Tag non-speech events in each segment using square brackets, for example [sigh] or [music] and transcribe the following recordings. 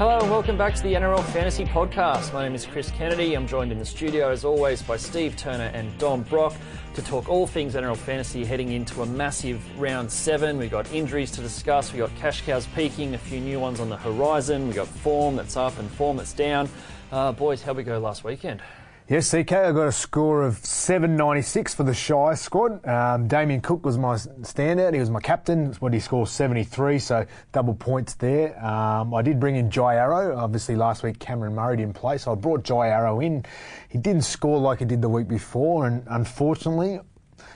Hello and welcome back to the NRL Fantasy Podcast. My name is Chris Kennedy. I'm joined in the studio as always by Steve Turner and Dom Brock to talk all things NRL Fantasy heading into a massive round seven. We've got injuries to discuss, we've got cash cows peaking, a few new ones on the horizon, we've got form that's up and form that's down. Uh, boys, how we go last weekend? Yes, CK, I got a score of 796 for the Shy squad. Um, Damien Cook was my standout. He was my captain. What he scored 73, so double points there. Um, I did bring in Jai Arrow. Obviously, last week Cameron Murray didn't play, so I brought Jai Arrow in. He didn't score like he did the week before, and unfortunately,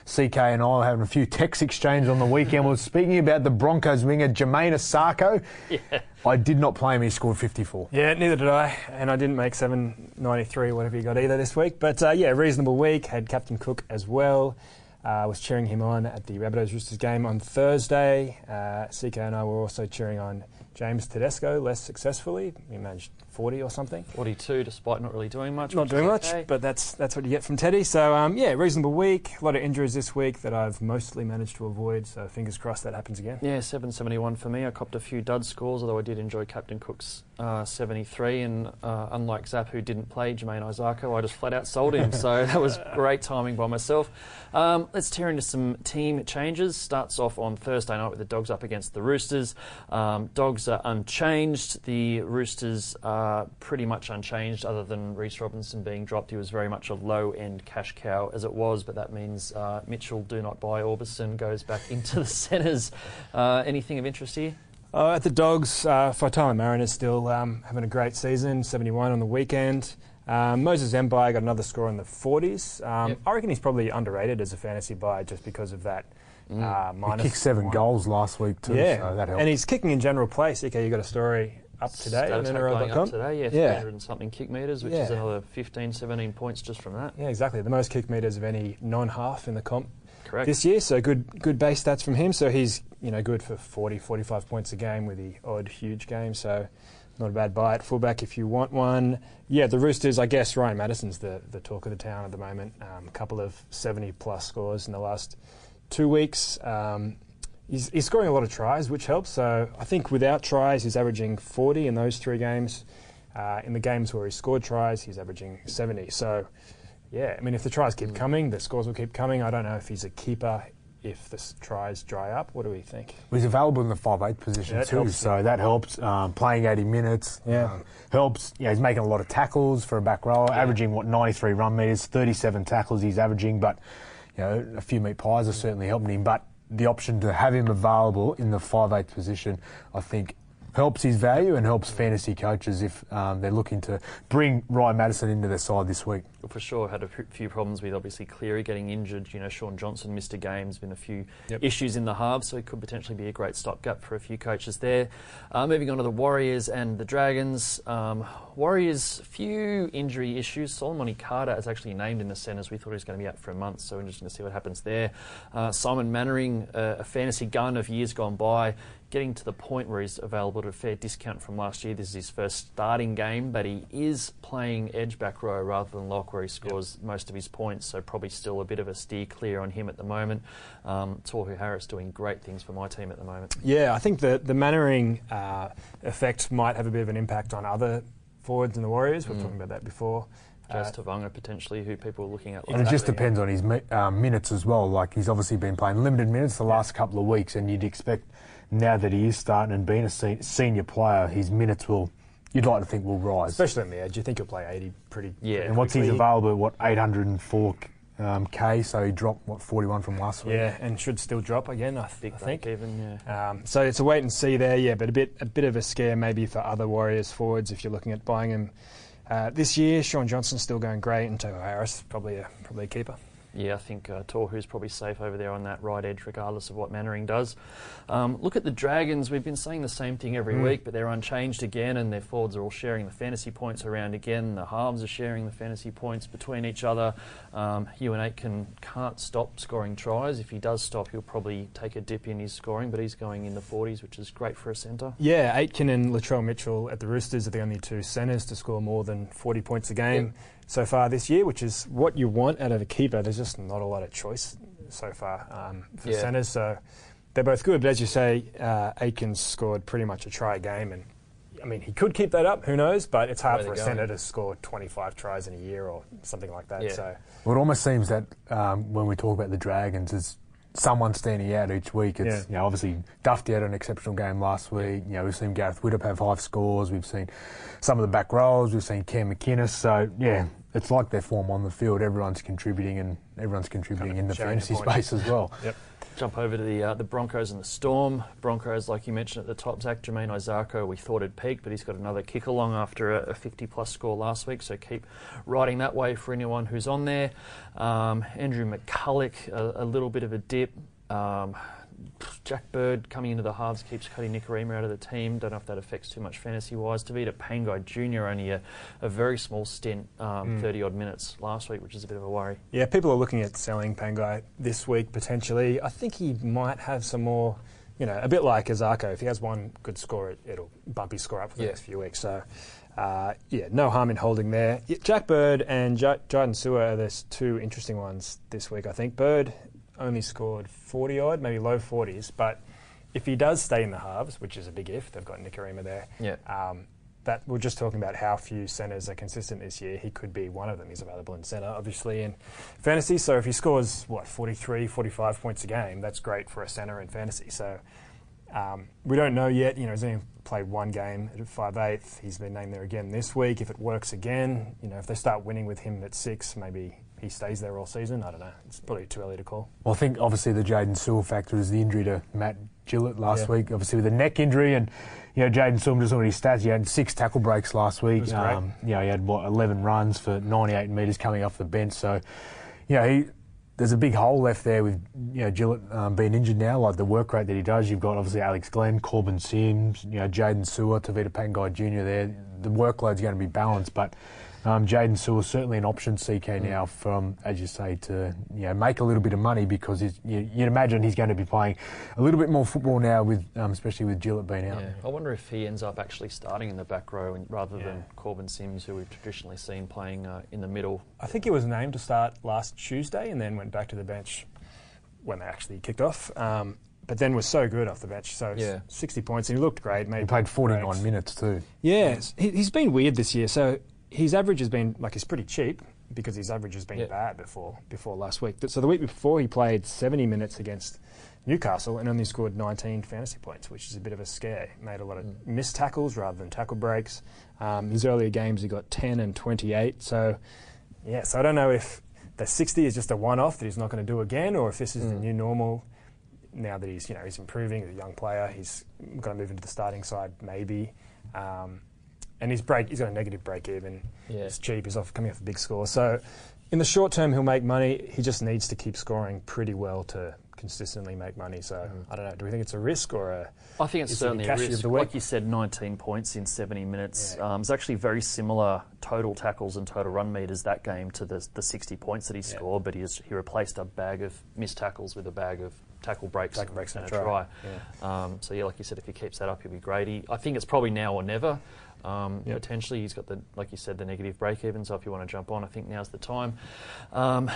CK and I were having a few text exchange on the weekend. we were speaking about the Broncos winger, Jamayne Isaako. Yeah. I did not play him. He scored 54. Yeah, neither did I. And I didn't make 793 whatever you got either this week. But uh, yeah, reasonable week. Had Captain Cook as well. I uh, was cheering him on at the Rabbitohs Roosters game on Thursday. Uh, CK and I were also cheering on James Tedesco less successfully. He managed 40 or something. 42, despite not really doing much. Not doing much, but that's that's what you get from Teddy. So um, yeah, reasonable week. A lot of injuries this week that I've mostly managed to avoid. So fingers crossed that happens again. Yeah, 771 for me. I copped a few dud scores, although I did enjoy Captain Cook's uh, 73. And uh, unlike Zap, who didn't play Jamayne Isaako, I just flat out sold him. so [laughs] that was great timing by myself. Um, let's tear into some team changes. Starts off on Thursday night with the Dogs up against the Roosters. Um, Dogs are unchanged. The Roosters are pretty much unchanged, other than Reese Robinson being dropped. He was very much a low end cash cow as it was, but that means uh, Mitchell do not buy Aubusson goes back [laughs] into the centres. Uh, anything of interest here? Uh, at the Dogs, uh, Faitala Mariner still um, having a great season, 71 on the weekend. Um, Moses Mbye got another score in the 40s. Um, yep. I reckon he's probably underrated as a fantasy buy just because of that. Mm. Uh, he kicked seven one. goals last week too, yeah. so that helped. And he's kicking in general place. Okay, you got a story up today on NRL.com. Up today, yeah, 300 and something kick metres, which yeah. is another 15, 17 points just from that. Yeah, exactly. The most kick metres of any non-half in the comp Correct. this year. So good, good base stats from him. So he's you know good for 40, 45 points a game with the odd huge game. So not a bad buy at fullback if you want one. Yeah, the Roosters. I guess Ryan Matterson's the the talk of the town at the moment. Um, a couple of 70 plus scores in the last two weeks. Um, He's, he's, scoring a lot of tries, which helps. So I think without tries, he's averaging 40 in those three games. Uh, in the games where he scored tries, he's averaging 70. So, yeah, I mean, if the tries keep mm. coming, the scores will keep coming. I don't know if he's a keeper if the tries dry up. What do we think? Well, he's available in the 5'8 position yeah, too, helps, so that helps. Um, playing 80 minutes yeah. Um, helps. Yeah, he's making a lot of tackles for a back row, yeah. averaging, what, 93 run metres, 37 tackles he's averaging, but, you know, a few meat pies are certainly helping him. But the option to have him available in the 5'8 position, I think helps his value and helps fantasy coaches if um, they're looking to bring Ryan Matterson into their side this week. Well, for sure, had a few problems with obviously Cleary getting injured. You know, Shaun Johnson missed a game. There's been a few yep. issues in the halves, so it could potentially be a great stopgap for a few coaches there. Uh, moving on to the Warriors and the Dragons. Um, Warriors, few injury issues. Solomon Kata is actually named in the centres. We thought he was going to be out for a month, so interesting to see what happens there. Uh, Simon Mannering, uh, a fantasy gun of years gone by, getting to the point where he's available at a fair discount from last year. This is his first starting game, but he is playing edge back row rather than lock, where he scores yep. most of his points. So probably still a bit of a steer clear on him at the moment. Um, Tohu Harris doing great things for my team at the moment. Yeah, I think the the Mannering uh, effect might have a bit of an impact on other forwards in the Warriors. We've mm. talking about that before. Jazz uh, Tevaga potentially, who people are looking at. Like and it just depends on his uh, minutes as well. Like he's obviously been playing limited minutes the last couple of weeks, and you'd expect now that he is starting and being a se- senior player, his minutes will, you'd like to think, will rise. Especially on the edge. You think he'll play 80 pretty Yeah. And what's he's available what, 804 um, K, so he dropped, what, 41 from last week? Yeah, and should still drop again, I, Big I think. Even, yeah. Um, so it's a wait and see there, yeah, but a bit, a bit of a scare maybe for other Warriors forwards if you're looking at buying him. Uh, this year, Shaun Johnson's still going great, and Tohu Harris probably a probably a keeper. Yeah, I think uh, Tohu's probably safe over there on that right edge, regardless of what Mannering does. Um, look at the Dragons. We've been saying the same thing every mm. week, but they're unchanged again, and their forwards are all sharing the fantasy points around again. The halves are sharing the fantasy points between each other. Um, Euan Aitken can't stop scoring tries. If he does stop, he'll probably take a dip in his scoring, but he's going in the 40s, which is great for a centre. Yeah, Aitken and Latrell Mitchell at the Roosters are the only two centres to score more than 40 points a game. Yep so far this year, which is what you want out of a keeper. There's just not a lot of choice so far um, for yeah. centres, so they're both good. But as you say, uh, Aitken's scored pretty much a try game, and I mean, he could keep that up. Who knows? But it's hard Way for a to centre to score 25 tries in a year or something like that. Yeah. So Well, it almost seems that um, when we talk about the Dragons, it's someone standing out each week. It's Yeah. you know obviously Duffy had an exceptional game last week. You know we've seen Gareth Widdop have five scores. We've seen some of the back rows. We've seen Cam McInnes. So yeah, it's like their form on the field. Everyone's contributing and everyone's contributing Kind of in the fantasy space as well. yep. Jump over to the uh, the Broncos and the Storm. Broncos, like you mentioned at the top, Zach Jamayne Isaako, we thought had peaked, but he's got another kick along after a, a 50 plus score last week. So keep riding that way for anyone who's on there. Um, Andrew McCullough, a, a little bit of a dip. Um, Jack Bird coming into the halves keeps cutting Nikorima out of the team. Don't know if that affects too much fantasy wise. Tevita Pangai Jr. only a, a very small stint, um, 30 odd minutes last week, which is a bit of a worry. Yeah, people are looking at selling Pangai this week potentially. I think he might have some more, you know, a bit like Isaako. If he has one good score, it, it'll bump his score up for the Yeah. next few weeks. So, uh, yeah, no harm in holding there. Jack Bird and J- Jaydn Su'A are the two interesting ones this week. I think Bird only scored 40 odd, maybe low 40s, but if he does stay in the halves, which is a big if, they've got Nikorima there. Yeah. Um, that we're just talking about how few centres are consistent this year. He could be one of them. He's available in centre, obviously, in fantasy. So if he scores, what, 43, 45 points a game, that's great for a centre in fantasy. So um, we don't know yet. You know, he's only played one game at 5'8". He's been named there again this week. If it works again, you know, if they start winning with him at six, maybe he stays there all season. I don't know. It's probably too early to call. Well, I think obviously the Jaydn Su'A factor is the injury to Matt Gillett last Yeah. week, obviously with a neck injury. And, you know, Jaydn Su'A, just looking at his stats, he had six tackle breaks last week. great. you know, he had, what, 11 runs for 98 metres coming off the bench. So, you know, he, there's a big hole left there with, you know, Gillett um, being injured now, like the work rate that he does. You've got obviously Alex Glenn, Korbin Sims, you know, Jaydn Su'A, Tevita Pangai Jr. there. The workload's going to be balanced, but um, Jaydn Su'A's certainly an option CK now from, as you say, to you know make a little bit of money because he's, you, you'd imagine he's going to be playing a little bit more football now, with um, especially with Gillett being out. Yeah, I wonder if he ends up actually starting in the back row and, rather than Korbin Sims, who we've traditionally seen playing uh, in the middle. I think he was named to start last Tuesday and then went back to the bench when they actually kicked off. Um, but then was so good off the bench. So Yeah. 60 points and he looked great. Made He played 49 breaks. minutes too. Yeah, he, he's been weird this year. So his average has been like he's pretty cheap because his average has been bad before before last week. So the week before he played 70 minutes against Newcastle and only scored 19 fantasy points, which is a bit of a scare. Made a lot of missed tackles rather than tackle breaks. Um, his earlier games he got 10 and 28. So yeah, so I don't know if the 60 is just a one-off that he's not going to do again, or if this is the new normal. Now that he's you know he's improving, he's a young player, he's going to move into the starting side maybe. Um, and his break, he's got a negative break even. Yeah. It's cheap. He's off coming off a big score. So, in the short term, he'll make money. He just needs to keep scoring pretty well to consistently make money. So, I don't know. Do we think it's a risk or a? I think it's Is he the certainly a risk. Like you said, 19 points in 70 minutes. Yeah. Um, it's actually very similar total tackles and total run meters that game to the, the 60 points that he Yeah. scored, but he, has, he replaced a bag of missed tackles with a bag of tackle breaks, Tackle breaks and and a try. try. Um, so yeah, like you said, if he keeps that up, he'll be great. He, I think it's probably now or never. Um, Yep. Potentially, he's got the like you said the negative break even. So if you want to jump on, I think now's the time. Um,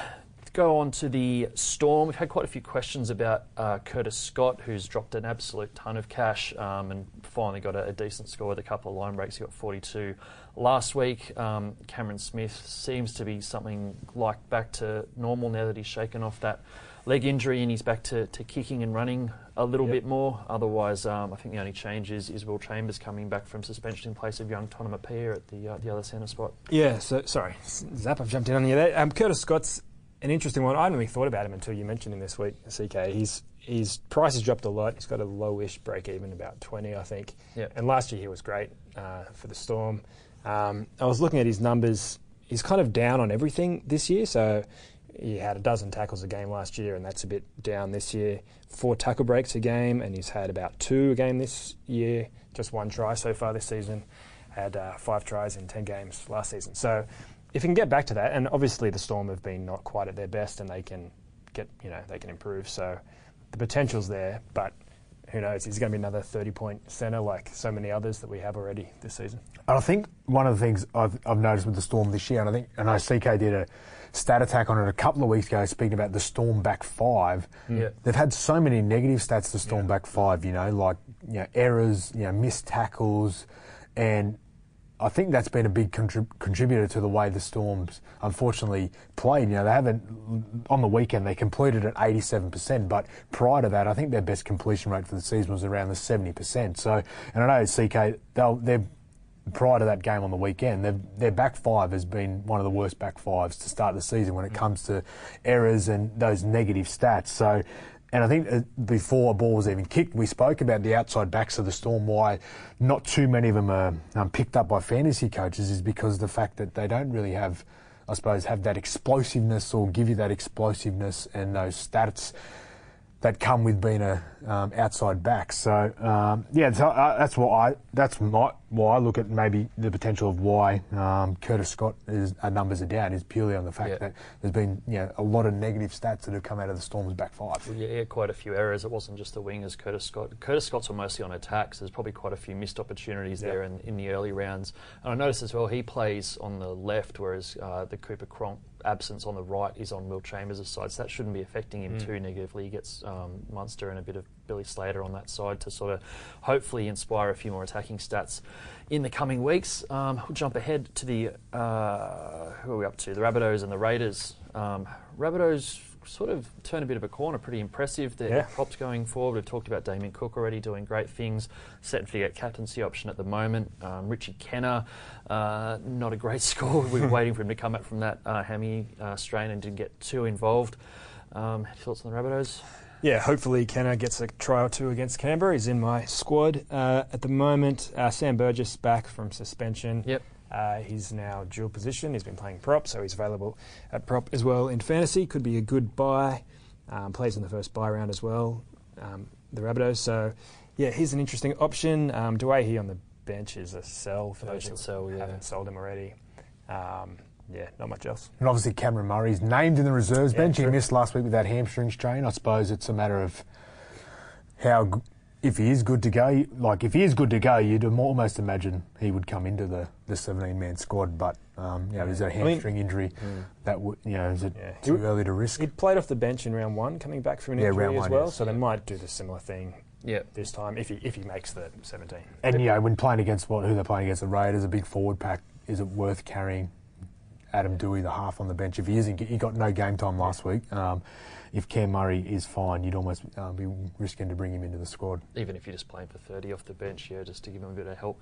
go on to the Storm. We've had quite a few questions about uh, Curtis Scott, who's dropped an absolute ton of cash um, and finally got a, a decent score with a couple of line breaks. He got 42 last week. Um, Cameron Smith seems to be something like back to normal now that he's shaken off that leg injury and he's back to, to kicking and running a little Yep. bit more. Otherwise, um, I think the only change is, is Will Chambers coming back from suspension in place of young Tonumaipea at the uh, the other centre spot. Yeah. So sorry, Zap. I've jumped in on you there. Um, Curtis Scott's an interesting one. I hadn't really thought about him until you mentioned him this week. CK. He's his price has dropped a lot. He's got a lowish break even, about 20, I think. Yep. And last year he was great uh, for the Storm. Um, I was looking at his numbers. He's kind of down on everything this year. So he had a dozen tackles a game last year, and that's a bit down this year. Four tackle breaks a game, and he's had about two a game this year. Just one try so far this season. Had uh, five tries in ten games last season. So if he can get back to that, and obviously the Storm have been not quite at their best, and they can get you know they can improve. So the potential's there, but who knows? He's going to be another thirty-point centre like so many others that we have already this season. And I think one of the things I've, I've noticed with the Storm this year, and I think and I CK did a stat attack on it a couple of weeks ago, speaking about the Storm back five. Mm. Yeah. They've had so many negative stats. The Storm back five, you know, like you know errors, you know missed tackles, and I think that's been a big contrib- contributor to the way the Storms unfortunately played. You know, they haven't on the weekend they completed at 87%, but prior to that, I think their best completion rate for the season was around the 70%. So, and I know CK, they'll, they're prior to that game on the weekend, their back five has been one of the worst back fives to start the season when it comes to errors and those negative stats. So and I think uh, before a ball was even kicked, we spoke about the outside backs of the Storm. Why not too many of them are um, picked up by fantasy coaches is because the fact that they don't really have, I suppose, have that explosiveness or give you that explosiveness and those stats that come with being a um, outside back. So um, yeah, so, uh, that's why I, that's my, why I look at maybe the potential of why um, Curtis Scott is, uh, numbers are down is purely on the fact yeah. that there's been you know, a lot of negative stats that have come out of the Storm's back five. Yeah, quite a few errors. It wasn't just the wingers, Curtis Scott. Curtis Scott's were mostly on attacks. There's probably quite a few missed opportunities yeah. there in, in the early rounds. And I noticed as well he plays on the left, whereas uh, the Cooper Cronk absence on the right is on Will Chambers' side, so that shouldn't be affecting him mm. too negatively. He gets um, Munster and a bit of Billy Slater on that side to sort of hopefully inspire a few more attacking stats in the coming weeks. Um, we'll jump ahead to the uh, who are we up to? The Rabbitohs and the Raiders. Um, Rabbitohs sort of turn a bit of a corner, pretty impressive. Their yeah. props going forward. We've talked about Damien Cook already doing great things. Set get captaincy option at the moment. Um, Richie Kennar, uh, not a great [laughs] score. we were [laughs] waiting for him to come back from that uh, hammy uh, strain and didn't get too involved. Um, thoughts on the Rabbitohs? Yeah, hopefully Kennar gets a try or two against Canberra. He's in my squad uh, at the moment. Uh, Sam Burgess back from suspension. Yep. Uh, he's now dual position. He's been playing prop, so he's available at prop as well in fantasy. Could be a good buy. Um, plays in the first buy round as well. Um, the Rabbitohs. So, yeah, he's an interesting option. Um, he on the bench is a sell for those who sell, yeah. haven't sold him already. Um, yeah, not much else. And obviously Cameron Murray's named in the reserves yeah, bench. True. He missed last week with that hamstring strain. I suppose it's a matter of how if he is good to go, like if he is good to go, you'd almost imagine he would come into the, the 17 man squad. But um, you know, there's a hamstring I mean, injury mm. that would you know is it yeah. too he, early to risk? He played off the bench in round one, coming back from an yeah, injury as one, well. Yes. So they might do the similar thing. Yeah. this time if he if he makes the 17. And you know, when playing against what who they're playing against the Raiders, a big forward pack, is it worth carrying Adam Doueihi the half on the bench? If he isn't, he got no game time last yeah. week. Um, if Cam Murray is fine, you'd almost uh, be risking to bring him into the squad. Even if you're just playing for 30 off the bench, yeah, just to give him a bit of help.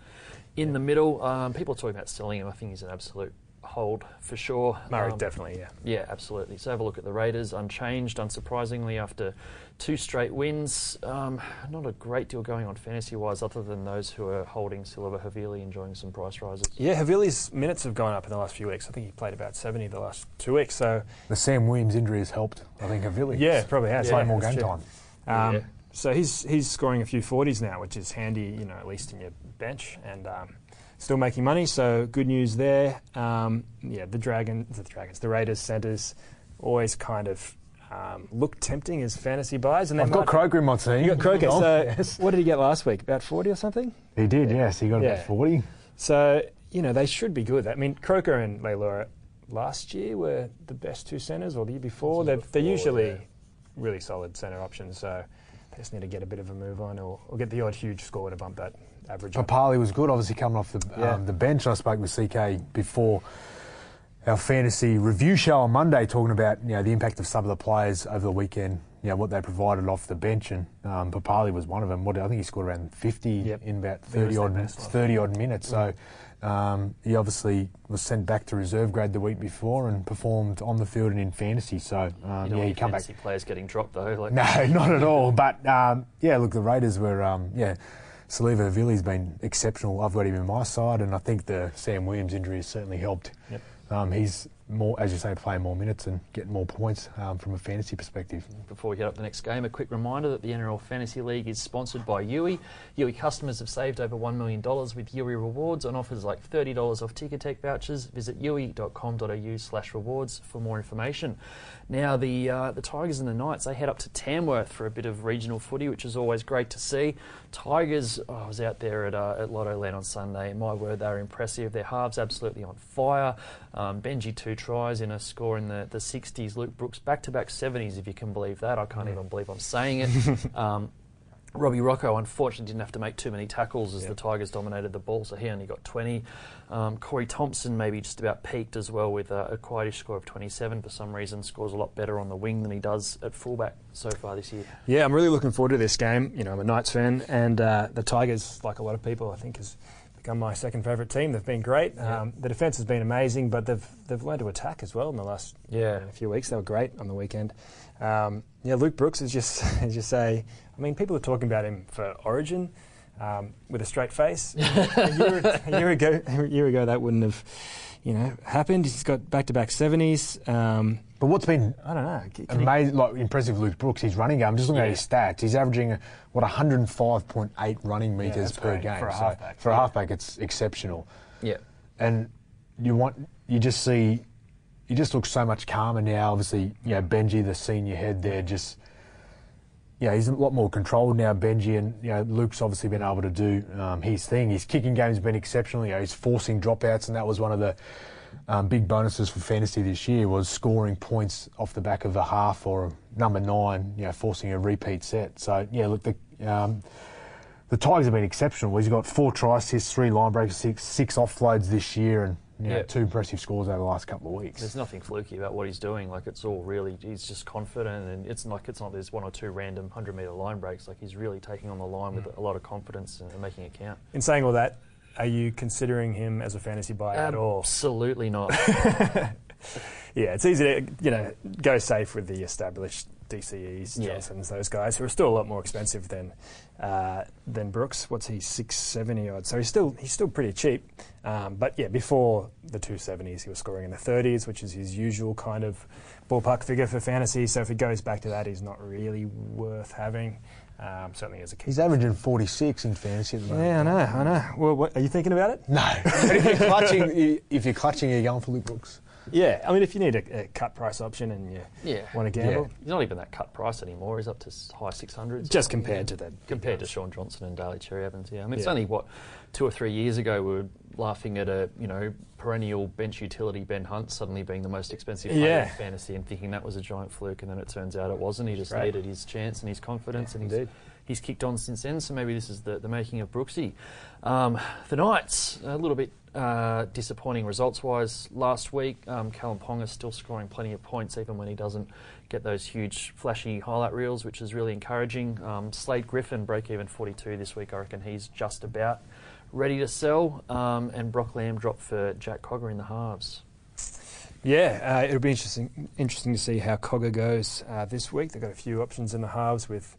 In yeah. the middle, um, people are talking about selling him. I think he's an absolute hold for sure. Murray, um, definitely, yeah. Yeah, absolutely. So have a look at the Raiders, unchanged, unsurprisingly, after two straight wins. Um, not a great deal going on fantasy wise, other than those who are holding Siliva Havili enjoying some price rises. Yeah, Havili's minutes have gone up in the last few weeks. I think he played about 70 the last two weeks. So The Sam Williams injury has helped, I think, Havili. Yeah, probably has. Yeah, more game time. Um, yeah. So he's he's scoring a few 40s now, which is handy, you know, at least in your bench. And um, still making money, so good news there. Um, yeah, the Dragons, the Dragons, the Raiders centres always kind of um, look tempting as fantasy buys. And I've got Croker in my team. You got Croker. So yes. what did he get last week? About forty or something? He did. Yeah. Yes, he got yeah. about forty. So you know they should be good. I mean, Croker and Leilua last year were the best two centres, or the year before. They're, before, they're usually yeah. really solid centre options. So they just need to get a bit of a move on, or, or get the odd huge score to bump that average. Papalii was good, obviously coming off the yeah. um, the bench. I spoke with CK before our fantasy review show on Monday, talking about you know the impact of some of the players over the weekend. You know what they provided off the bench, and um, Papalii was one of them. What I think he scored around 50 yep. in about 30 odd 30 odd minutes. So. Um, he obviously was sent back to reserve grade the week before and performed on the field and in fantasy. So um, yeah, he come back. Players getting dropped though. Like [laughs] no, not at all. But um, yeah, look, the Raiders were um, yeah Siliva Havili's been exceptional. I've got him in my side, and I think the Sam Williams injury has certainly helped. Yep. Um, he's more, as you say, playing more minutes and getting more points um, from a fantasy perspective. Before we head up the next game, a quick reminder that the NRL Fantasy League is sponsored by Youi. Youi customers have saved over $1 million with Youi rewards on offers like $30 off Ticketek vouchers. Visit youi.com.au slash rewards for more information. Now, the, uh, the Tigers and the Knights, they head up to Tamworth for a bit of regional footy, which is always great to see. Tigers, oh, I was out there at, uh, at Lotto Land on Sunday. My word, they are impressive. Their halves absolutely on fire. Um, Benji, two tries in a score in the, the 60s. Luke Brooks, back to back 70s, if you can believe that. I can't even believe I'm saying it. [laughs] um, Robbie Rocco unfortunately didn't have to make too many tackles as Yeah. the Tigers dominated the ball, so he only got 20. Um, Corey Thompson maybe just about peaked as well with a, a quietish score of 27 for some reason. Scores a lot better on the wing than he does at fullback so far this year. Yeah, I'm really looking forward to this game. You know, I'm a Knights fan, and uh, the Tigers, like a lot of people, I think, has become my second favourite team. They've been great. Yeah. Um, the defence has been amazing, but they've they've learned to attack as well in the last Yeah. a few weeks. They were great on the weekend. Um, yeah, Luke Brooks is just [laughs] as you say. I mean, people are talking about him for Origin um, with a straight face. [laughs] a, year, a year ago, [laughs] a year ago, that wouldn't have, you know, happened. He's got back-to-back seventies. Um, But what's been I don't know. Can- can he- amazing, like impressive, Luke Brooks, his running game. I'm just looking Yeah. at his stats. He's averaging what 105.8 running meters that's per great game. for a So halfback. For a halfback, it's exceptional. Yeah. and you want you just see he just looks so much calmer now. Obviously, you know Benji, the senior head there, just yeah, he's a lot more controlled now. Benji and you know Luke's obviously been able to do um, his thing. His kicking game's been exceptional. You know, he's forcing dropouts, and that was one of the um, big bonuses for fantasy this year was scoring points off the back of a half or a number nine. You know, forcing a repeat set. So yeah, look the. Um, the Tigers have been exceptional. He's got four try assists, three line breaks, six, six offloads this year, and you know, Yeah. two impressive scores over the last couple of weeks. There's nothing fluky about what he's doing. Like it's all really, he's just confident, and it's like it's not there's one or two random hundred meter line breaks. Like he's really taking on the line with a lot of confidence and, making it count. In saying all that, are you considering him as a fantasy buy at all? Absolutely not. [laughs] Yeah, it's easy to you know go safe with the established DCEs, Yeah. Johnsons, those guys who are still a lot more expensive than uh, than Brooks. What's he six seventy odd? So he's still he's still pretty cheap. Um, but yeah, before the two seventies, he was scoring in the thirties, which is his usual kind of ballpark figure for fantasy. So if he goes back to that, he's not really worth having. Um, certainly as a He's averaging 46 in fantasy at the moment. yeah, I know, I know. Well, what, are you thinking about it? No, but [laughs] if you're clutching, if you're clutching, you're going for Luke Brooks. Yeah, I mean, if you need a, a cut price option and you yeah. want to gamble, He's not even that cut price anymore. He's up to high 600s. just compared to the compared to Shaun Johnson and Daly Cherry Evans. Yeah, I mean it's only what two or three years ago we were laughing at a you know perennial bench utility Ben Hunt suddenly being the most expensive player Yeah. in fantasy and thinking that was a giant fluke, and then it turns out it wasn't. He just Right. needed his chance and his confidence, and he's Indeed. He's kicked on since then. So maybe this is the, the making of Brooksy. Um, the Knights a little bit uh, disappointing results wise last week. Um, Kalyn Ponga still scoring plenty of points even when he doesn't get those huge flashy highlight reels, which is really encouraging. Um, Slade Griffin break even 42 this week. I reckon he's just about ready to sell. Um, and Brock Lamb dropped for Jack Cogger in the halves. Yeah, uh, it'll be interesting interesting to see how Cogger goes uh, this week. They've got a few options in the halves with,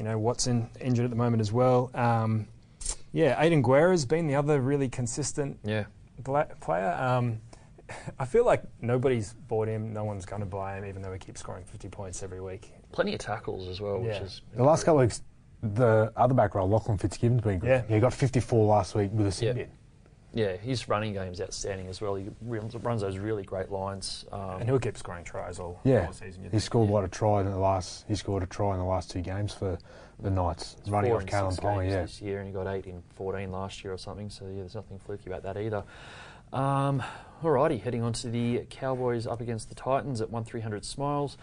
you know, Watson injured at the moment as well. Um, yeah, Aiden Guerra's been the other really consistent Yeah. bla- player. Um, [laughs] I feel like nobody's bought him. No one's going to buy him, even though he keeps scoring 50 points every week. Plenty of tackles as well, which Yeah. is The last couple of weeks, the other back row, Lachlan Fitzgibbon's been good. Yeah. he got 54 last week with a sin Yeah. Bin. Yeah, his running game's outstanding as well. He runs, runs those really great lines. Um, And he'll keep scoring tries all, Yeah, all season. you he think. scored what a try in the last. He scored a try in the last two games for the Knights, It's running four off in Kalyn six Ponga. Yeah, this year, and he got eight in 14 last year or something. So yeah, there's nothing fluky about that either. Um, alrighty, heading on to the Cowboys up against the Titans at 1,300 smiles.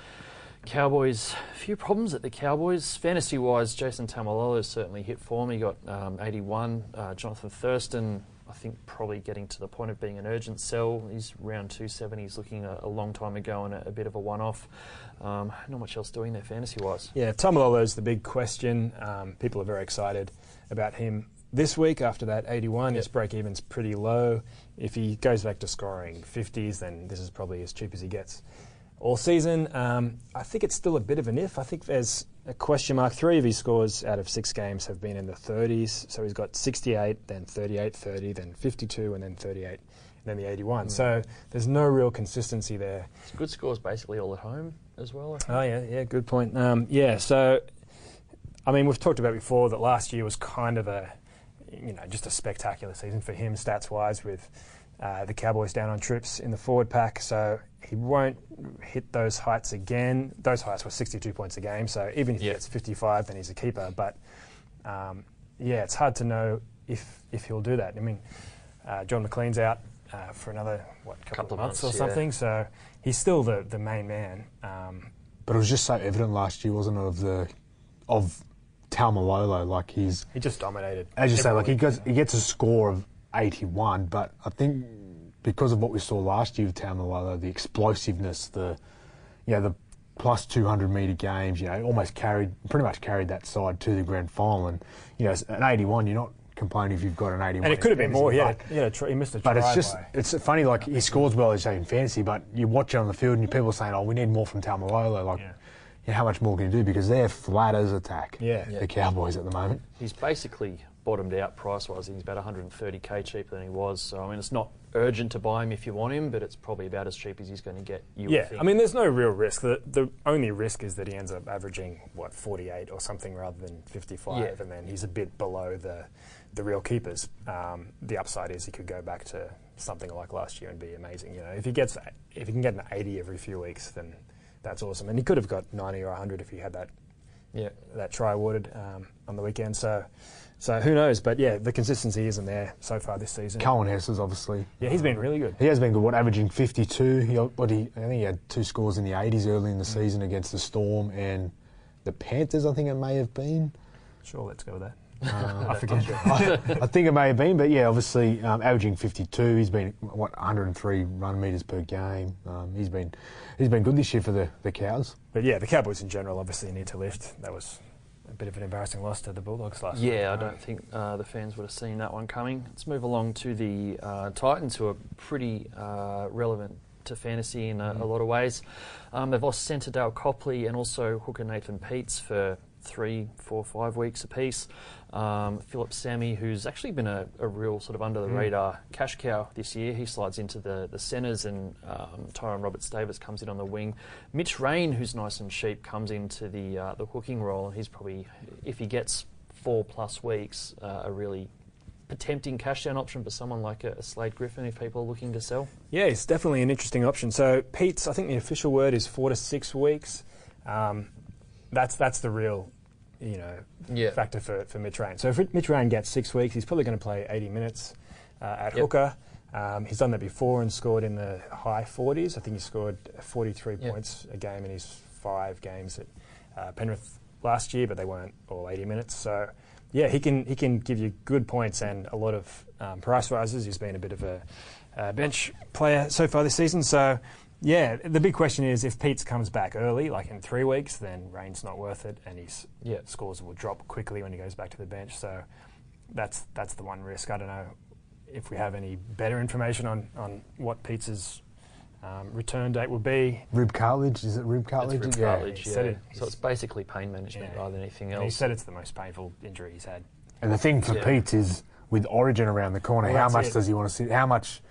Cowboys, a few problems at the Cowboys. Fantasy wise, Jason Taumalolo certainly hit form. He got um, 81. Uh, Jonathan Thurston, I think, probably getting to the point of being an urgent sell. He's round 270. He's looking a, a long time ago and a, a bit of a one off. Um, not much else doing there fantasy wise. Yeah, Taumalolo's the big question. Um, people are very excited about him this week after that 81. His Yep. break even's pretty low. If he goes back to scoring 50s, then this is probably as cheap as he gets all season. Um, I think it's still a bit of an if. I think there's question mark. Three of his scores out of six games have been in the 30s. So he's got 68, then 38, 30, then 52, and then 38, and then the 81. So there's no real consistency there. It's good scores basically all at home as well. Oh yeah, yeah, good point. Um, yeah, so I mean, we've talked about before that last year was kind of a, you know, just a spectacular season for him stats wise with uh, the Cowboys down on trips in the forward pack. So he won't hit those heights again. Those heights were 62 points a game. So even if Yeah. he gets 55, then he's a keeper. But um, yeah, it's hard to know if if he'll do that. I mean, uh, John McLean's out uh, for another what couple, Couple of of months, months, or yeah. something. So he's still the the main man. Um, but it was just so evident last year, wasn't it? Of the of Taumalolo, Like he's He just dominated. as you say, like he week, gets you he gets a score of 81, but I think because of what we saw last year with Taumalolo, the explosiveness, the you know the plus 200 metre games, you know, almost carried pretty much carried that side to the grand final. And you know, an 81, you're not complaining if you've got an 81. And it could have been in more. He, fantasy, had, he, had a try, he missed a but it's just by- it's funny. Like he scores well, as you say in fantasy, but you watch it on the field and you people are saying, "Oh, we need more from Taumalolo." Like, Yeah. yeah, how much more can you do? Because they're flat as attack. Yeah. the Cowboys at the moment. He's basically bottomed out price wise. He's about 130k cheaper than he was. So, I mean, it's not urgent to buy him if you want him, but it's probably about as cheap as he's going to get. You Yeah. I mean, there's no real risk. The the only risk is that he ends up averaging what 48 or something rather than 55, Yeah. and then he's a bit below the the real keepers. Um, the upside is he could go back to something like last year and be amazing. You know, if he gets if he can get an 80 every few weeks, then that's awesome. And he could have got 90 or 100 if he had that yeah. that try awarded um, on the weekend. So. So who knows? But yeah, the consistency isn't there so far this season. Coen Hess is obviously Yeah, he's been really good. He has been good. What averaging 52? He, what he, I think he had two scores in the 80s early in the season against the Storm and the Panthers. I think it may have been. Sure, let's go with that. Uh, [laughs] I forget. [laughs] I think it may have been, but yeah, obviously um, averaging 52. He's been what 103 run meters per game. Um, he's been he's been good this year for the the Cows. But yeah, the Cowboys in general obviously need to lift. That was a bit of an embarrassing loss to the Bulldogs last week. Yeah, I don't think uh, the fans would have seen that one coming. Let's move along to the uh, Titans, who are pretty uh, relevant to fantasy in a, a lot of ways. Um, they've lost centre Dale Copley and also hooker Nathan Peets for three, four, five weeks apiece. Um, Phillip Sami, who's actually been a, a real sort of under the radar cash cow this year, he slides into the, the centres, and um, Tyrone Roberts Davis comes in on the wing. Mitch Rein, who's nice and cheap, comes into the uh, the hooking role, and he's probably, if he gets four plus weeks, uh, a really tempting cash down option for someone like a, a Slade Griffin if people are looking to sell. Yeah, it's definitely an interesting option. So Peets, I think the official word is four to six weeks. Um, that's that's the real, you know, Yeah. factor for, for Mitch Rein. So if Mitch Rein gets six weeks, he's probably going to play 80 minutes uh, at Yep. hooker. Um, he's done that before and scored in the high 40s. I think he scored 43 Yep. points a game in his five games at uh, Penrith last year, but they weren't all 80 minutes. So yeah, he can he can give you good points and a lot of um, price rises. He's been a bit of a uh, bench player so far this season. So yeah, the big question is if Peets comes back early, like in three weeks, then Rein's not worth it, and his Yeah. scores will drop quickly when he goes back to the bench. So that's that's the one risk. I don't know if we have any better information on on what Peets um, return date will be. Rib cartilage is it rib cartilage? It's rib Yeah. cartilage, yeah. it- So it's basically pain management Yeah. rather than anything And he said it's the most painful injury he's had. And the thing for Yeah. Pete is with Origin around the corner, Well, how much it. does he want to sit? How much?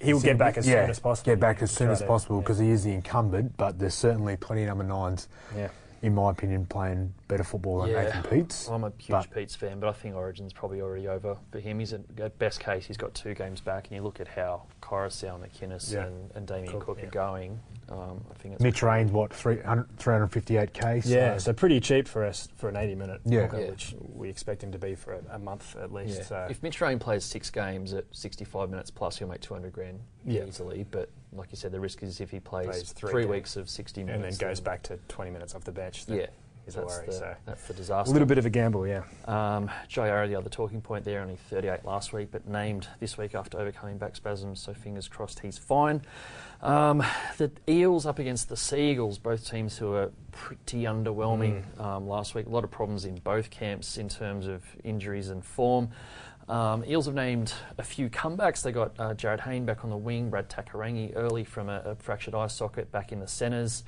He will get back as yeah, soon as possible. Get back as soon as to- possible yeah. because he is the incumbent. But there's certainly plenty of number nines, Yeah. in my opinion, playing better football than Yeah. Nathan Peets. I'm a huge But- Pete's fan, but I think Origin's probably already over for him. He's at at best case, he's got two games back, and you look at how Koroisau, McInnes, Yeah. and, and Damien Cook, Cook, yeah. are going. Um, I think it's Mitch Rein's what 300, 358k. Yeah, so pretty cheap for us for an 80 minute Yeah. hooker, Yeah. which we expect him to be for a, a month at least. Yeah. So If Mitch Rein plays six games at 65 minutes plus, he'll make 200 grand Yeah. easily. But like you said, the risk is if he plays, Plays three three, weeks of 60 minutes and then minutes. goes back to 20 minutes off the bench. then Yeah, is a that's worry. the, So that's the a little bit of a gamble, yeah. Um, Joe the other talking point there, only 38 last week, but named this week after overcoming back spasms, so fingers crossed he's fine. Um, the Eels up against the Seagulls, both teams who are pretty underwhelming um, last week. A lot of problems in both camps in terms of injuries and form. Um, Eels have named a few comebacks. They got uh, Jarryd Hayne back on the wing, Brad Takairangi early from a, a fractured eye socket back in the centres.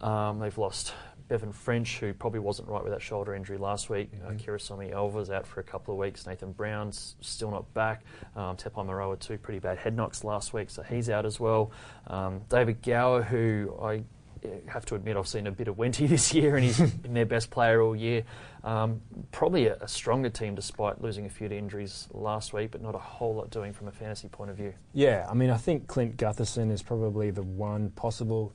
Um, they've lost Bevan French, who probably wasn't right with that shoulder injury last week. Uh, Kirisome Auva'a's out for a couple of weeks. Nathan Brown's still not back. Um, Tepai Moeroa, two pretty bad head knocks last week, so he's out as well. Um, David Gower, who I uh, have to admit I've seen a bit of Wenty [laughs] this year, and he's [laughs] been their best player all year. Um, probably a, a stronger team despite losing a few to injuries last week, but not a whole lot doing from a fantasy point of view. Yeah, I mean, I think Clint Gutherson is probably the one possible.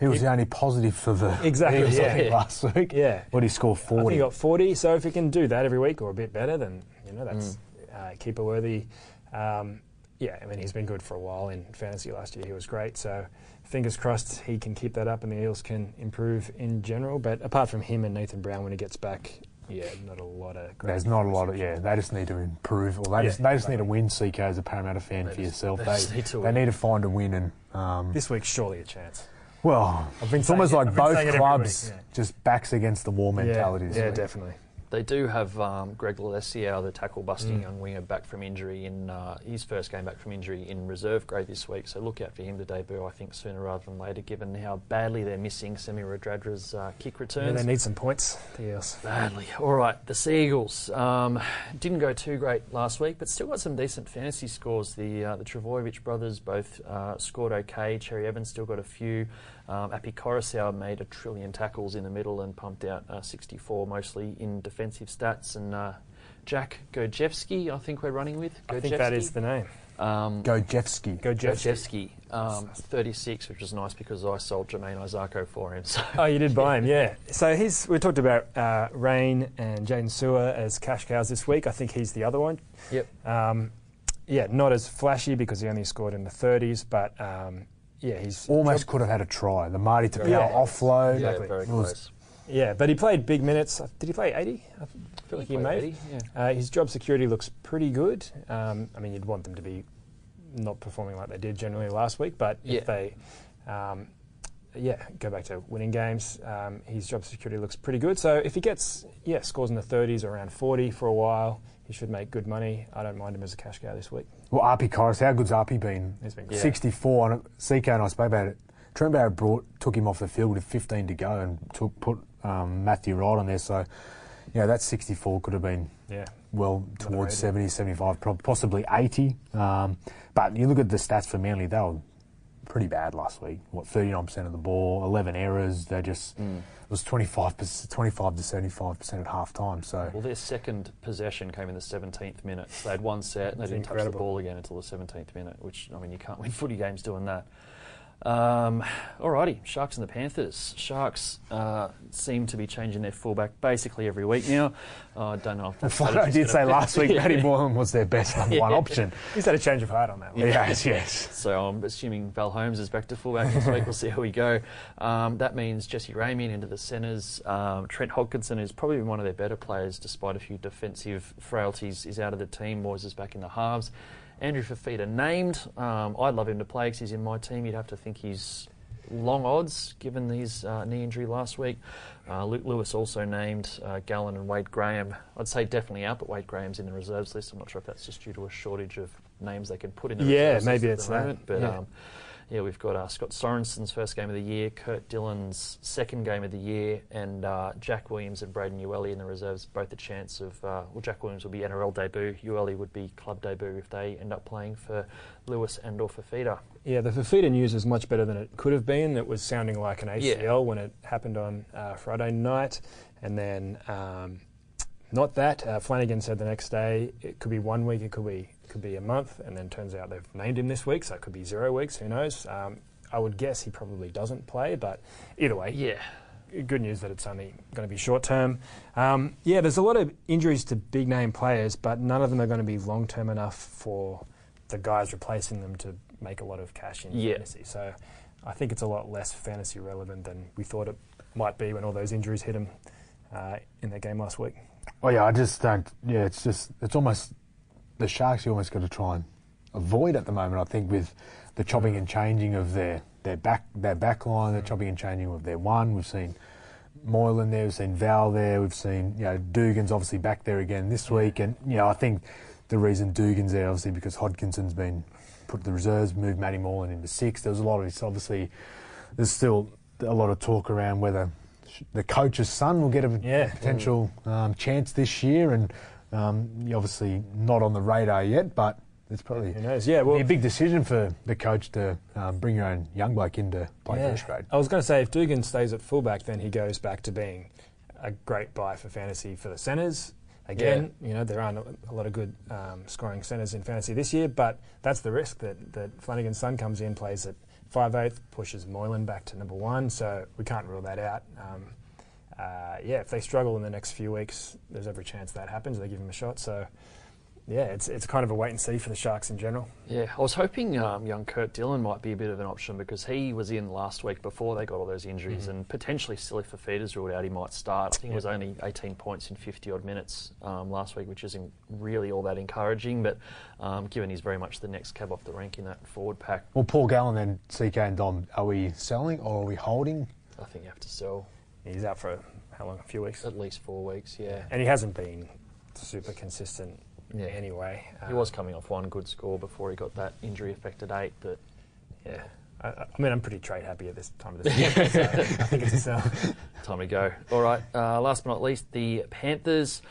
He was He- the only positive for the [laughs] Exactly, Eagles, I yeah. think, last week. Yeah. What he scored 40. he got 40, so if he can do that every week or a bit better, then, you know, that's uh, keeper worthy. Um, yeah, I mean, he's been good for a while in fantasy last year. He was great, so fingers crossed he can keep that up and the Eels can improve in general. But apart from him and Nathan Brown, when he gets back, yeah, not a lot of. There's not a lot of yeah. They just need to improve, or they Yeah, just they just need to win. CK as a Parramatta fan They for just- yourself. they They just need to they need to find a win, and um, This week's surely a chance. Well, I've been it's almost it- like both saying it every clubs yeah. just backs against the wall mentality. Yeah, yeah definitely. They do have um, Greg Lalessier, the tackle busting Mm. young winger, back from injury in uh, his first game back from injury in reserve grade this week. So look out for him to debut, I think, sooner rather than later, given how badly they're missing Semi Radradra's uh, kick Yeah, they need some points. Eels. Badly. All right, the Seagulls um, didn't go too great last week, but still got some decent fantasy scores. The uh, the Trbojevic brothers both uh, scored okay. Cherry Evans still got a few. Um, Api Koroisau made a trillion tackles in the middle and pumped out uh, 64, mostly in defensive stats. And uh, Jack Gojewski, I think we're running with. I think that is the name. um, Go Jeffsky. Go Jeff. Gojewski, um, 36, which was nice because I sold Jamayne Isaako for him. [laughs] So Oh, you did buy him, yeah. So he's. We talked about uh, Rein and Jaydn Su'A as cash cows this week. I think he's the other one. Yep. Um, yeah, not as flashy because he only scored in the 30s, but um, yeah, he's Almost could have had a try. The Marty Taupau Yeah. offload. yeah, Exactly. very close. Yeah, but he played big minutes. Did he play 80? I feel like he Played may. 80, yeah. Uh, his job security looks pretty good. Um, I mean, you'd want them to be not performing like they did generally last week, but Yeah. if they, um, yeah, go back to winning games, um, his job security looks pretty good. So if he gets, yeah, scores in the 30s, around 40 for a while, he should make good money. I don't mind him as a cash cow this week. Well, Api Koroisau, how good's Api been? He's been Yeah. 64. And CK and I spoke about it. Trent Barrett brought, took him off the field with 15 to go and took put um, Matthew Wright on there. So, yeah, that 64 could have been Yeah. well towards 70, 75, possibly 80. Um, but you look at the stats for Manly, they were pretty bad last week. What, 39% of the ball, 11 errors. They just, Mm. it was 25, 25 to 75% at half time. So, Well, their second possession came in the 17th minute. They had one set and they didn't touch the ball again until the 17th minute, which, I mean, you can't win footy games doing that. Um, alrighty, Sharks and the Panthers. Sharks uh, seem to be changing their fullback basically every week now. Uh, I don't know if that [laughs] I did say [laughs] last week [laughs] Yeah. Matty Moylan was their best number one option. He's had a change of heart on that one. Yes, yes. So I'm assuming Val Holmes is back to fullback this week. We'll see how we go. Um, that means Jesse Ramien into the centres. Um, Trent Hodkinson is probably one of their better players, despite a few defensive frailties. Is out of the team. Moyes is back in the halves. Andrew Fifita named. Um, I'd love him to play because he's in my team. You'd have to think he's long odds given his uh, knee injury last week. Uh, Luke Lewis also named uh, Gallen and Wade Graham. I'd say definitely out, but Wade Graham's in the reserves list. I'm not sure if that's just due to a shortage of names they can put in the Yeah, reserves maybe at it's the that. moment. But Yeah. um, yeah, we've got uh, Scott Sorensen's first game of the year, Kurt Dillon's second game of the year, and uh, Jack Williams and Braden Uele in the reserves. Both a chance of uh, well, Jack Williams will be NRL debut. Uele would be club debut if they end up playing for Lewis and or Fifita. Yeah, the Fifita news is much better than it could have been. It was sounding like an ACL Yeah. when it happened on uh, Friday night, and then um, not that. Uh, Flanagan said the next day it could be one week, it could be could be a month, and then turns out they've named him this week, so it could be zero weeks. Who knows? Um, I would guess he probably doesn't play, but either way, Yeah, good news that it's only going to be short term. Um, yeah, there's a lot of injuries to big name players, but none of them are going to be long term enough for the guys replacing them to make a lot of cash in Yeah. fantasy. So I think it's a lot less fantasy relevant than we thought it might be when all those injuries hit them uh, in that game last week. Oh yeah, I just don't. Yeah, it's just it's almost the Sharks. You almost got to try and avoid at the moment. I think with the chopping and changing of their their back their back line, the mm. chopping and changing of their one. We've seen Moylan there, we've seen Val there, we've seen you know Dugan's obviously back there again this week, and you know I think the reason Dugan's there obviously because Hodkinson's been put to the reserves, moved Matty Moylan into six. There was a lot of it's obviously there's still a lot of talk around whether the coach's son will get a Yeah. potential um, chance this year, and um, you're obviously not on the radar yet, but it's probably Who knows? Yeah, well, be a big decision for the coach to um, bring your own young bloke in to play Yeah. first grade. I was going to say if Dugan stays at fullback, then he goes back to being a great buy for fantasy for the centres. Again, you know there aren't a, a lot of good um, scoring centres in fantasy this year, but that's the risk that, that Flanagan's son comes in, plays at five eighth, pushes Moylan back to number one, so we can't rule that out. Um, uh, yeah, if they struggle in the next few weeks, there's every chance that happens. They give him a shot. So yeah, it's it's kind of a wait and see for the Sharks in general. Yeah, I was hoping um, young Kurt Dillon might be a bit of an option because he was in last week before they got all those injuries, and potentially still if Fifita's ruled out, he might start. I think it was only 18 points in 50 odd minutes um, last week, which isn't really all that encouraging. But um, given he's very much the next cab off the rank in that forward pack, Well, Paul Gallen and CK and Dom, are we selling or are we holding? I think you have to sell He's out for how long? A few weeks, at least four weeks. Yeah, and he hasn't been super consistent. Yeah. Anyway, he Uh, was coming off one good score before he got that injury affected eight, but Yeah. I, I mean, I'm pretty trade happy at this time of the [laughs] season. so I think it's a sell. Time to go. All right. Uh, last but not least, the Panthers.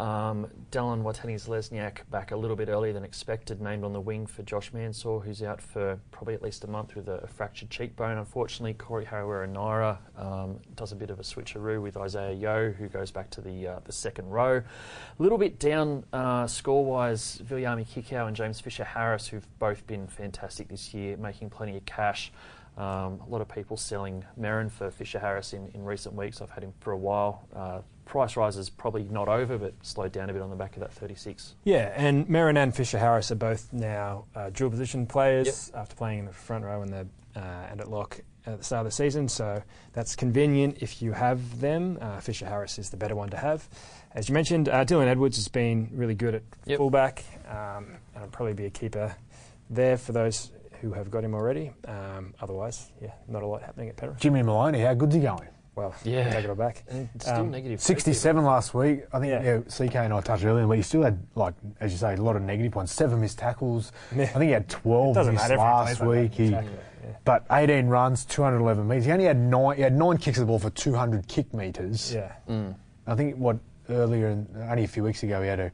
Um, Dallin Watene-Zelezniak back a little bit earlier than expected, named on the wing for Josh Mansour, who's out for probably at least a month with a, a fractured cheekbone. Unfortunately, Corey Harawira-Naera um, does a bit of a switcheroo with Isaah Yeo, who goes back to the uh, the second row. A little bit down uh, score-wise, Viljami Kikau and James Fisher-Harris, who've both been fantastic this year, making plenty of cash. Um, a lot of people selling Merrin for Fisher Harris in, in recent weeks. I've had him for a while. Uh, price rise is probably not over, but slowed down a bit on the back of that 36. Yeah, and Merrin and Fisher Harris are both now uh, dual position players after playing in the front row and the uh, and at lock at the start of the season. So that's convenient if you have them. Uh, Fisher Harris is the better one to have. As you mentioned, uh, Dylan Edwards has been really good at Yep. fullback, um, and will probably be a keeper there for those who have got him already. Um, otherwise, yeah, not a lot happening at Penrith. Jimmy Maloney, how good's he going? Well, Yeah. take it all back. Still Um, negative. 67 last week. I think Yeah. yeah. CK and I touched earlier, but he still had, like, as you say, a lot of negative points. Seven missed tackles. Yeah. I think he had 12 missed matter if he last plays like that, week. He, yeah. But 18 runs, 211 metres. He only had nine. He had nine kicks of the ball for 200 kick metres. Yeah. Mm. I think what earlier, in, only a few weeks ago, he had a,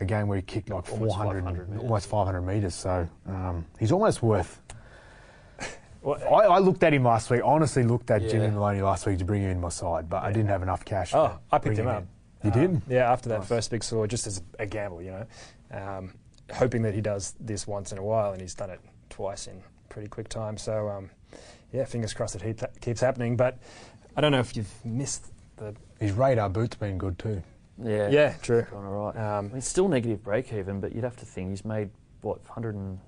a game where he kicked like Almost 400, 500 metres. almost 500 metres. So um, he's almost worth. Well, I, I looked at him last week. Honestly, looked at Jimmy Maloney last week to bring him in my side, but I didn't have enough cash. Oh, to I picked bring him up. in. You Um, did? Yeah, after that Nice. first big score, just as a gamble, you know, um, hoping that he does this once in a while, and he's done it twice in pretty quick time. So, um, yeah, fingers crossed that he t- keeps happening. But I don't know if you've missed the. His radar boot's been good too. Yeah. Yeah, true. Gone all right. Um, I mean, still negative break even, but you'd have to think he's made, what, 100 and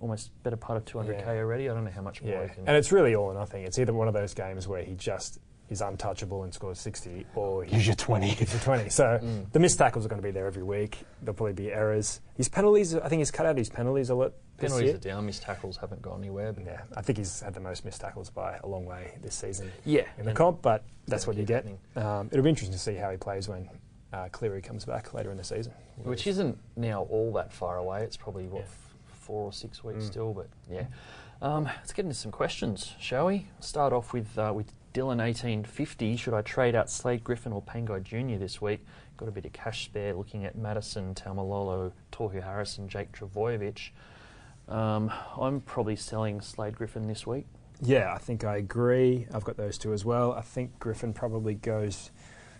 almost better part of 200k Yeah. already? I don't know how much more yeah, he can. and it's really all or nothing. It's either one of those games where he just is untouchable and scores 60, or he Gives you 20. [laughs] gives you 20. So Mm. the missed tackles are going to be there every week. There'll probably be errors. His penalties, I think he's cut out his penalties a lot this Penalties year. are down, missed tackles haven't gone anywhere. But Yeah, I think he's had the most missed tackles by a long way this season yeah. in the comp, but that's what you keep get. Um, it'll be interesting to see how he plays when uh, Cleary comes back later in the season. Which isn't now all that far away. It's probably, what, Yeah. Four or six weeks Mm. still, but yeah. Um, let's get into some questions, shall we? Start off with uh, with Dylan eighteen fifty. Should I trade out Slade Griffin or Pangai Junior this week? Got a bit of cash spare. Looking at Matterson, Taumalolo, Tohu Harrison, Jake Trbojevic. Um, I'm probably selling Slade Griffin this week. Yeah, I think I agree. I've got those two as well. I think Griffin probably goes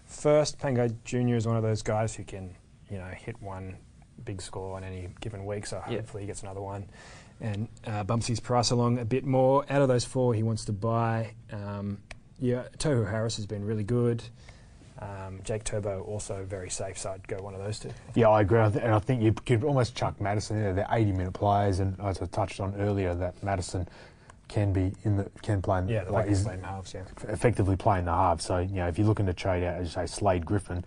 first. Pangai Jr. is one of those guys who can, you know, hit one big score on any given week, so Yeah. hopefully he gets another one and uh, bumps his price along a bit more. Out of those four, he wants to buy. Um, yeah, Tohu Harris has been really good. Um, Jake Turbo also very safe, so I'd go one of those two. Yeah, I agree. I th- And I think you could almost chuck Matterson in there. They're 80 minute players, and as I touched on earlier, that Matterson can be in the can play in Yeah, the like like is flame halves. Yeah. effectively playing the half. So you know, if you're looking to trade out, as you say, Slade Griffin,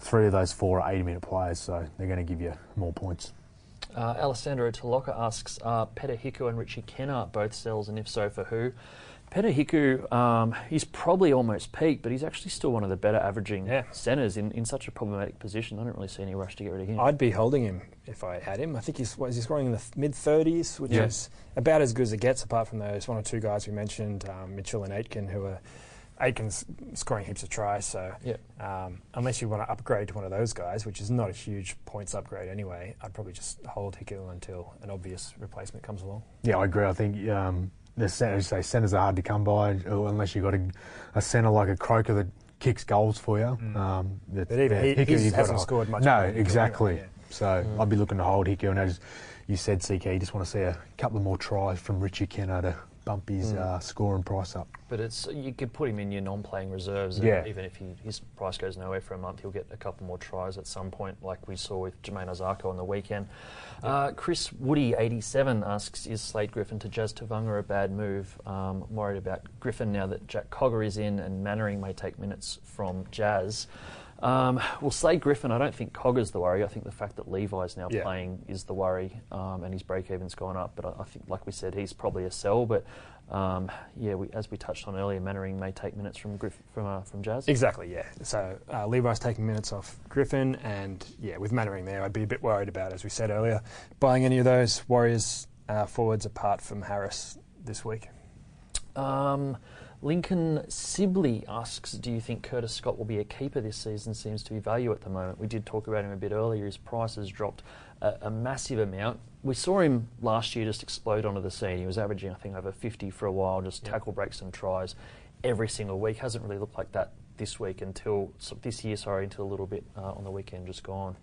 three of those four are 80 minute players, so they're going to give you more points. Uh, Alessandro Taloka asks, are Peter Hiku and Richie Kennar both sells, and if so, for who? Peter Hiku, um, he's probably almost peaked, but he's actually still one of the better averaging Yeah. centres in, in such a problematic position. I don't really see any rush to get rid of him. I'd be holding him if I had him. I think he's what is he scoring in the mid thirties, which Yeah. is about as good as it gets. Apart from those one or two guys we mentioned, um, Mitchell and Aitken, who are Aitken's scoring heaps of tries. So Yeah. um, unless you want to upgrade to one of those guys, which is not a huge points upgrade anyway, I'd probably just hold Hiku until an obvious replacement comes along. Yeah, I agree. I think um, the centers, say centers are hard to come by uh, unless you've got a, a centre like a Croker that kicks goals for you. Um, But even he- Hiku, he's- you've hasn't scored much No, more than Hiku exactly. anyway, So Mm. I'd be looking to hold Hiku, and as you said, CK, you just want to see a couple of more tries from Richie Kennar to bump his uh, score and price up. But it's you could put him in your non-playing reserves. Yeah. Even if he, his price goes nowhere for a month, he'll get a couple more tries at some point, like we saw with Jamayne Isaako on the weekend. Uh, Chris Woody, 87, asks, is Slade Griffin to Jazz Tevaga a bad move? Um, I'm worried about Griffin now that Jack Cogger is in and Mannering may take minutes from Jazz. Um, well, say Griffin, I don't think Cogger's the worry. I think the fact that Levi's now Yeah. playing is the worry, um, and his break-even's gone up. But I, I think, like we said, he's probably a sell. But um, yeah, we, as we touched on earlier, Mannering may take minutes from Griff, from uh, from Jazz. Exactly, yeah. So uh, Levi's taking minutes off Griffin, and yeah, with Mannering there, I'd be a bit worried about, as we said earlier, buying any of those Warriors uh, forwards apart from Harris this week. Um, Lincoln Sibley asks, "Do you think Curtis Scott will be a keeper this season? Seems to be value at the moment. We did talk about him a bit earlier. His price has dropped a, a massive amount. We saw him last year just explode onto the scene. He was averaging, I think, over 50 for a while, just tackle breaks and tries every single week. Hasn't really looked like that this week until so this year. Sorry, until a little bit uh, on the weekend, just gone.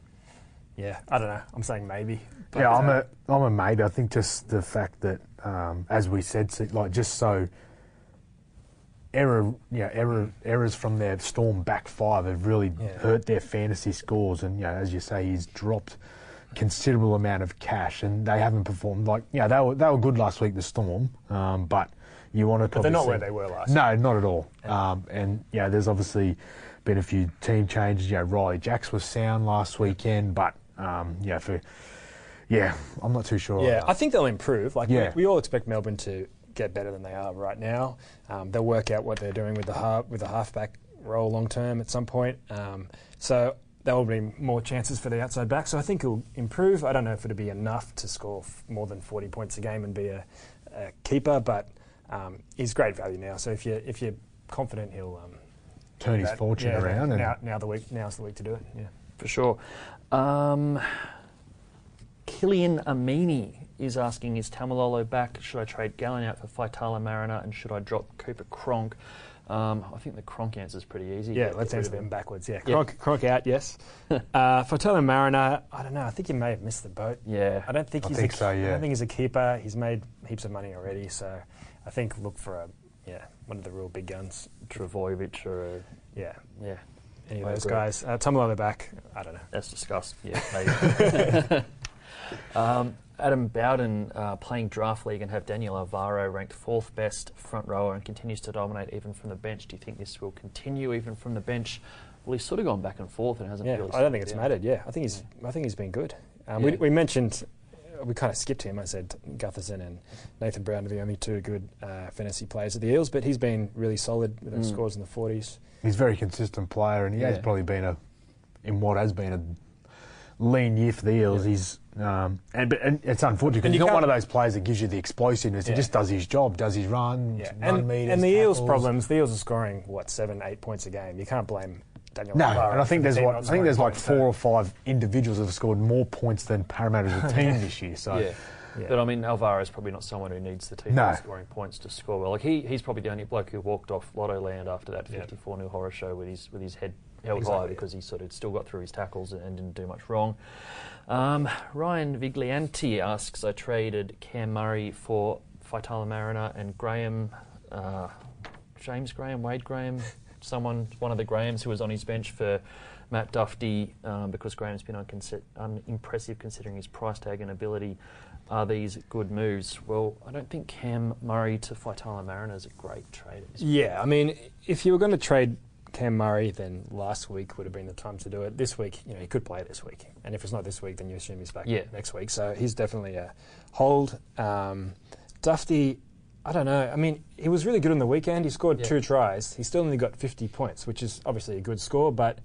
Yeah, I don't know. I'm saying maybe. but, yeah, I'm a I'm a maybe. I think just the fact that, um, as we said, like just so error, yeah, error errors from their Storm back five have really Yeah. hurt their fantasy scores. And you know, as you say, he's dropped considerable amount of cash, and they haven't performed like yeah they were they were good last week, the Storm, um, but you want to. But they're not where they were last No, not at all. Um, and yeah, there's obviously been a few team changes. You know, Ryley Jacks was sound last weekend, but um, yeah, for yeah, I'm not too sure. Yeah, I think they'll improve. Like Yeah. we, we all expect Melbourne to get better than they are right now. Um, they'll work out what they're doing with the half, with the halfback role long term at some point. Um, so there will be more chances for the outside back. So I think he'll improve. I don't know if it'll be enough to score f- more than 40 points a game and be a, a keeper, but um, he's great value now. So if you if you're confident he'll um, turn his that- fortune yeah, around. And now, now the week now's the week to do it. Yeah. For sure. Um, Killian Amini is asking, is Taumalolo back? Should I trade Gallen out for Faitala Mariner? And should I drop Cooper Cronk? Um, I think the Cronk answer is pretty easy. Yeah, Get let's rid answer him. them backwards. Yeah, Yeah. Cronk, Cronk out, yes. [laughs] uh, Faitala Mariner, I don't know. I think he may have missed the boat. Yeah. I don't think I he's. think a, so, I yeah. don't think he's a keeper. He's made heaps of money already, so I think look for a yeah one of the real big guns. Trbojevic or, Yeah, yeah, any of those guys. Uh, Taumalolo back. I don't know. that's discussed. Yeah, [laughs] maybe. [laughs] um, Adam Bowden uh, playing draft league and have Daniel Alvaro ranked fourth best front rower and continues to dominate even from the bench. Do you think this will continue even from the bench? Well, he's sort of gone back and forth and hasn't Yeah, really. I don't think it's down. mattered. Yeah, I think he's. I think he's been good. Um, we, Yeah. we mentioned. We kind of skipped him. I said Gutherson and Nathan Brown are the only two good uh, fantasy players at the Eels, but he's been really solid with those Mm. scores in the 40s. he's a very consistent player, and he has probably been a in what has been a lean year for the Eels. Yeah. He's um, and, but- and it's unfortunate because you he's not one of those players that gives you the explosiveness. He just does his job, does his run, Yeah, run and, meters, and the Eels' problems. The Eels are scoring what seven, eight points a game. You can't blame Daniel. No, and I think there's what I think there's like four or five individuals that have scored more points than Parramatta as a [laughs] team this year. So Yeah. Yeah. But I mean, Alvaro is probably not someone who needs the team No. scoring points to score well. Like he, he's probably the only bloke who walked off Lottoland after that Yeah. 54 0 horror show with his with his head held high because he sort of still got through his tackles and, didn't do much wrong. Um, Ryan Viglianti asks, I traded Cam Murray for Faitala Mariner and Graham, uh, James Graham, Wade Graham, someone, one of the Grahams who was on his bench for Matt Dufty um, because Graham's been unconsi- unimpressive considering his price tag and ability. Are these good moves? Well, I don't think Cam Murray to Faitala Mariner is a great trade. at this point. Yeah, I mean, if you were going to trade Cam Murray, then last week would have been the time to do it. This week, you know, he could play this week, and if it's not this week, then you assume he's back Yeah. next week. So he's definitely a hold. Um, Dufty, I don't know. I mean, he was really good on the weekend. He scored Yeah. two tries. He still only got 50 points, which is obviously a good score, but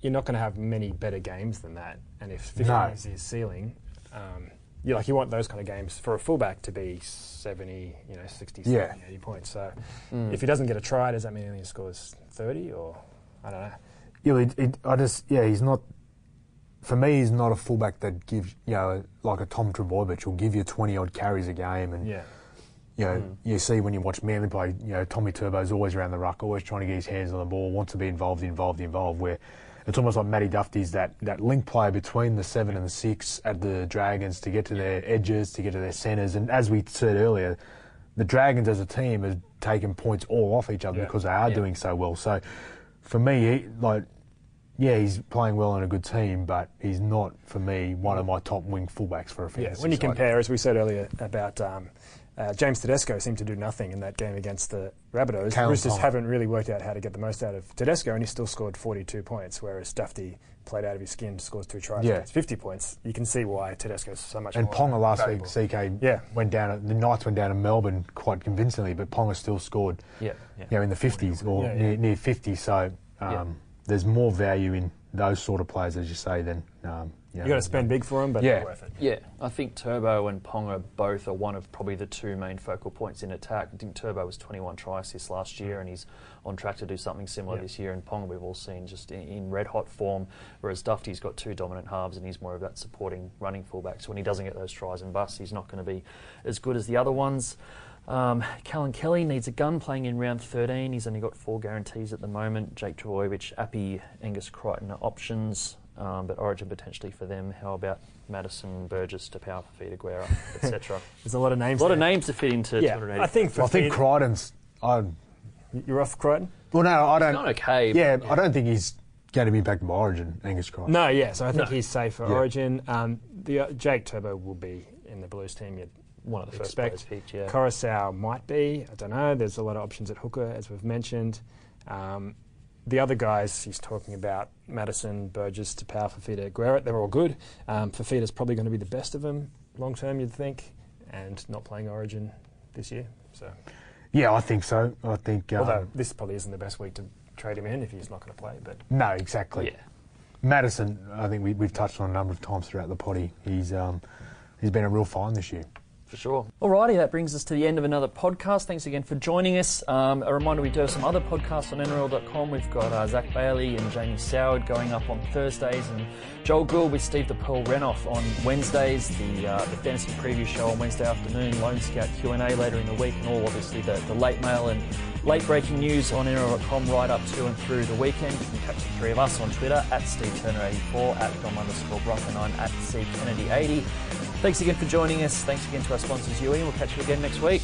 you're not going to have many better games than that. And if 50 No. is his ceiling, um, you like you want those kind of games for a fullback to be 70, you know, 60, Yeah. 70, 80 points. So Mm. if he doesn't get a try, does that mean he only scores 30 or I don't know? Yeah, it, it, I just yeah, he's not. For me, he's not a fullback that gives you know like a Tom Trbojevic will give you twenty odd carries a game, and Yeah. you know Mm. you see when you watch Manly play, you know Tommy Turbo's always around the ruck, always trying to get his hands on the ball, wants to be involved, involved, involved. Where it's almost like Matty Dufty's that that link player between the seven and the six at the Dragons to get to their edges, to get to their centres, and as we said earlier. the Dragons as a team have taken points all off each other Yeah. because they are Yeah. doing so well. So for me, he, like, yeah, he's playing well on a good team, but he's not for me one of my top wing fullbacks for a fantasy. Yeah, when you side. compare, as we said earlier about um, uh, James Tedesco seemed to do nothing in that game against the Rabbitohs. Callum Roosters Ponga. haven't really worked out how to get the most out of Tedesco, and he still scored 42 points, whereas Dufty played out of his skin, scores two tries, Yeah. gets 50 points. You can see why Tedesco's so much And more Ponga last valuable. week, CK Yeah. went down. The Knights went down to Melbourne quite convincingly, but Ponga still scored, Yeah, yeah. you know, in the fifties or Yeah, yeah. near, near fifty. So um, Yeah. there's more value in those sort of players, as you say, than um, you, know, you got to spend big for them, but Yeah. not worth it. Yeah, I think Turbo and Ponga both are one of probably the two main focal points in attack. I think Turbo was 21 try assists last year, and he's on track to do something similar Yeah. this year. And Ponga, we've all seen just in, in red hot form, whereas Dufty's got two dominant halves, and he's more of that supporting running fullback. So when he doesn't get those tries and busts, he's not going to be as good as the other ones. Um, Callan Kelly needs a gun playing in round 13. He's only got four guarantees at the moment. Jake Trbojevic, Api, Angus Crichton are options, um, but Origin potentially for them. How about Matterson, Burgess, Taupau for Fifita, Guerra, etc. [laughs] There's a lot of names. a lot of names to fit into Yeah, 280. I think. For I think Crichton's. I, you're off Crichton. well, no, I don't. Not okay. yeah, but I don't think he's going to be back by Origin. Angus Crichton. No, yeah. So I think No. he's safe for Yeah. Origin. Um, the uh, Jake Turbo will be in the Blues team. You'd one of the first expect. players picked. Yeah. Koroisau might be. I don't know. There's a lot of options at hooker, as we've mentioned. Um, the other guys he's talking about, Matterson, Burgess, Taupau, Fifita, Guerra, they're all good. Um, Fifita's probably going to be the best of them long term, you'd think, and not playing Origin this year. So, Yeah, I think so. I think. Um, although this probably isn't the best week to trade him in if he's not going to play, but no, exactly. Yeah. Matterson, I think we, we've touched on a number of times throughout the potty. He's um, he's been a real find this year. For sure. Alrighty, that brings us to the end of another podcast. Thanks again for joining us. Um, a reminder we do have some other podcasts on NRL.com. We've got uh, Zach Bailey and Jamie Soward going up on Thursdays, and Joel Gould with Steve the Pearl Renouf on Wednesdays. The uh, the fantasy preview show on Wednesday afternoon. Lone Scout Q and A later in the week, and all obviously the, the late mail and late breaking news on NRL.com right up to and through the weekend. You can catch the three of us on Twitter at Steve Turner84, at Dom underscore Brock, and I'm at C Kennedy80. Thanks again for joining us. Thanks again to our sponsors, UE, and we'll catch you again next week.